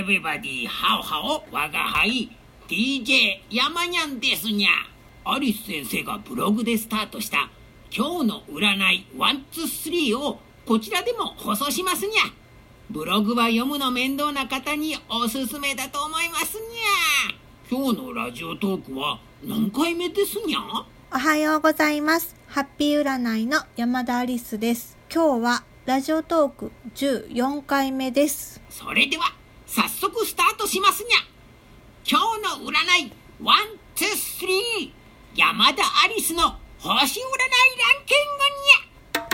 everybody ハオハオ我が輩 DJ 山にゃんですにゃアリス先生がブログでスタートした今日の占いワンツースリーをこちらでも放送しますにゃブログは読むの面倒な方におすすめだと思いますにゃ今日のラジオトークは何回目ですにゃ？おはようございます。ハッピー占いの山田アリスです。今日はラジオトーク14回目です。それでは早速スタートしますにゃ。今日の占いワンツースリー。山田アリスの星占いランキングにゃ。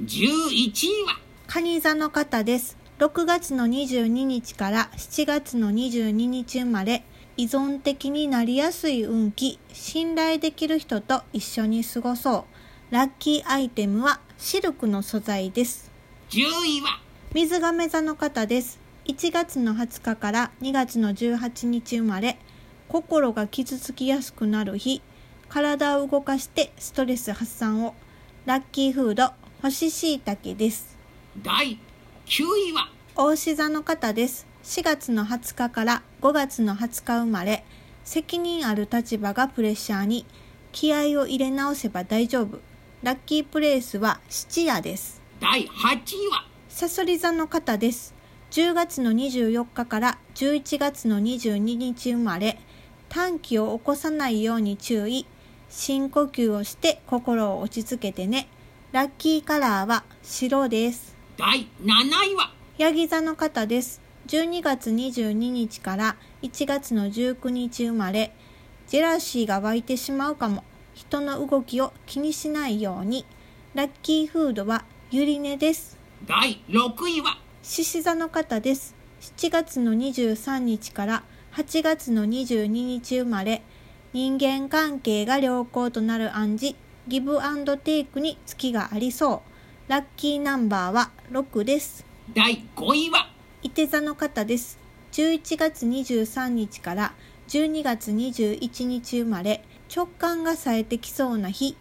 11位は。蟹座の方です。6月の22日から7月の22日生まれ、依存的になりやすい運気、信頼できる人と一緒に過ごそう。ラッキーアイテムはシルクの素材です。10位は？水亀座の方です。1月の20日から2月の18日生まれ、心が傷つきやすくなる日、体を動かしてストレス発散を。ラッキーフード、干し椎茸です。第9位は？大志座の方です。4月の20日から5月の20日生まれ、責任ある立場がプレッシャーに、気合を入れ直せば大丈夫。ラッキープレイスは質屋です。第8位は？さそり座の方です。10月の24日から11月の22日生まれ、短期を起こさないように注意。深呼吸をして心を落ち着けてね。ラッキーカラーは白です。第7位は？ヤギ座の方です。12月22日から1月の19日生まれ、ジェラシーが湧いてしまうかも。人の動きを気にしないように。ラッキーフードはゆり根です。第6位は？獅子座の方です。7月の23日から8月の22日生まれ、人間関係が良好となる暗示、ギブアンドテイクに月がありそう。ラッキーナンバーは6です。第5位は？伊手座の方です。11月23日から12月21日生まれ、直感が冴えてきそうな日、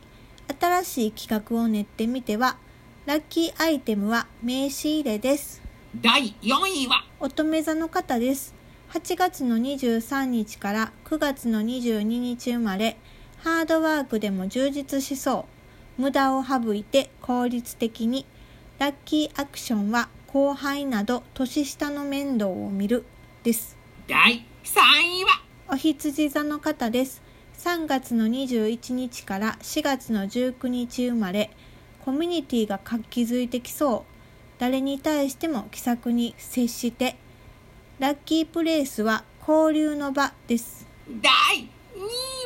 新しい企画を練ってみては、ラッキーアイテムは名刺入れです。第4位は？乙女座の方です。8月の23日から9月の22日生まれ、ハードワークでも充実しそう。無駄を省いて効率的に。ラッキーアクションは後輩など年下の面倒を見る。です。第3位は？お羊座の方です。3月の21日から4月の19日生まれ、コミュニティが活気づいてきそう。誰に対しても気さくに接して、ラッキープレイスは交流の場です。第2位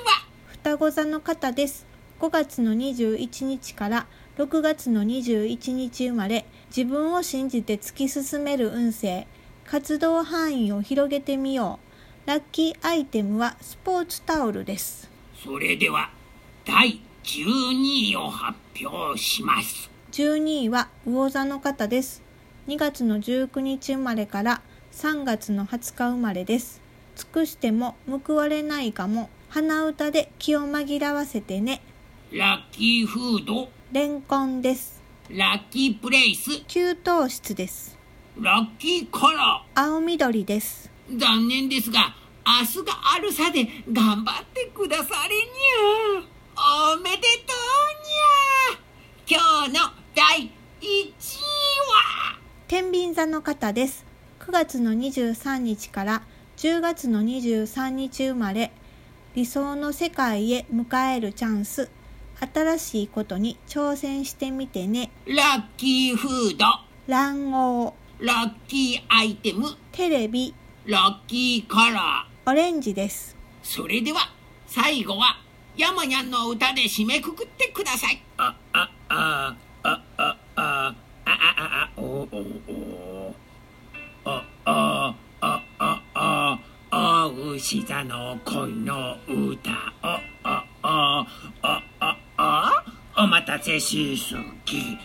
は？双子座の方です。5月の21日から6月の21日生まれ、自分を信じて突き進める運勢、活動範囲を広げてみよう。ラッキーアイテムはスポーツタオルです。それでは第12位を発表します12位は魚座の方です。2月の19日生まれから3月の20日生まれです。尽くしても報われないかも。鼻歌で気を紛らわせてね。ラッキーフードレンコンです。ラッキープレイス給湯室です。ラッキーカラ青緑です。ー残念ですが明日があるさで頑張ってくだされにゃおめでとうにゃ今日の第1位は？天秤座の方です。9月の23日から10月の23日生まれ、理想の世界へ迎えるチャンス、新しいことに挑戦してみてね。ラッキーフード。卵黄、ラッキーアイテム。テレビ、ラッキーカラー。オレンジです。それでは最後は山にゃんの歌で締めくくってください。あああああああああおおおああああああ牛座の恋の歌。ああああああお待たせしすぎ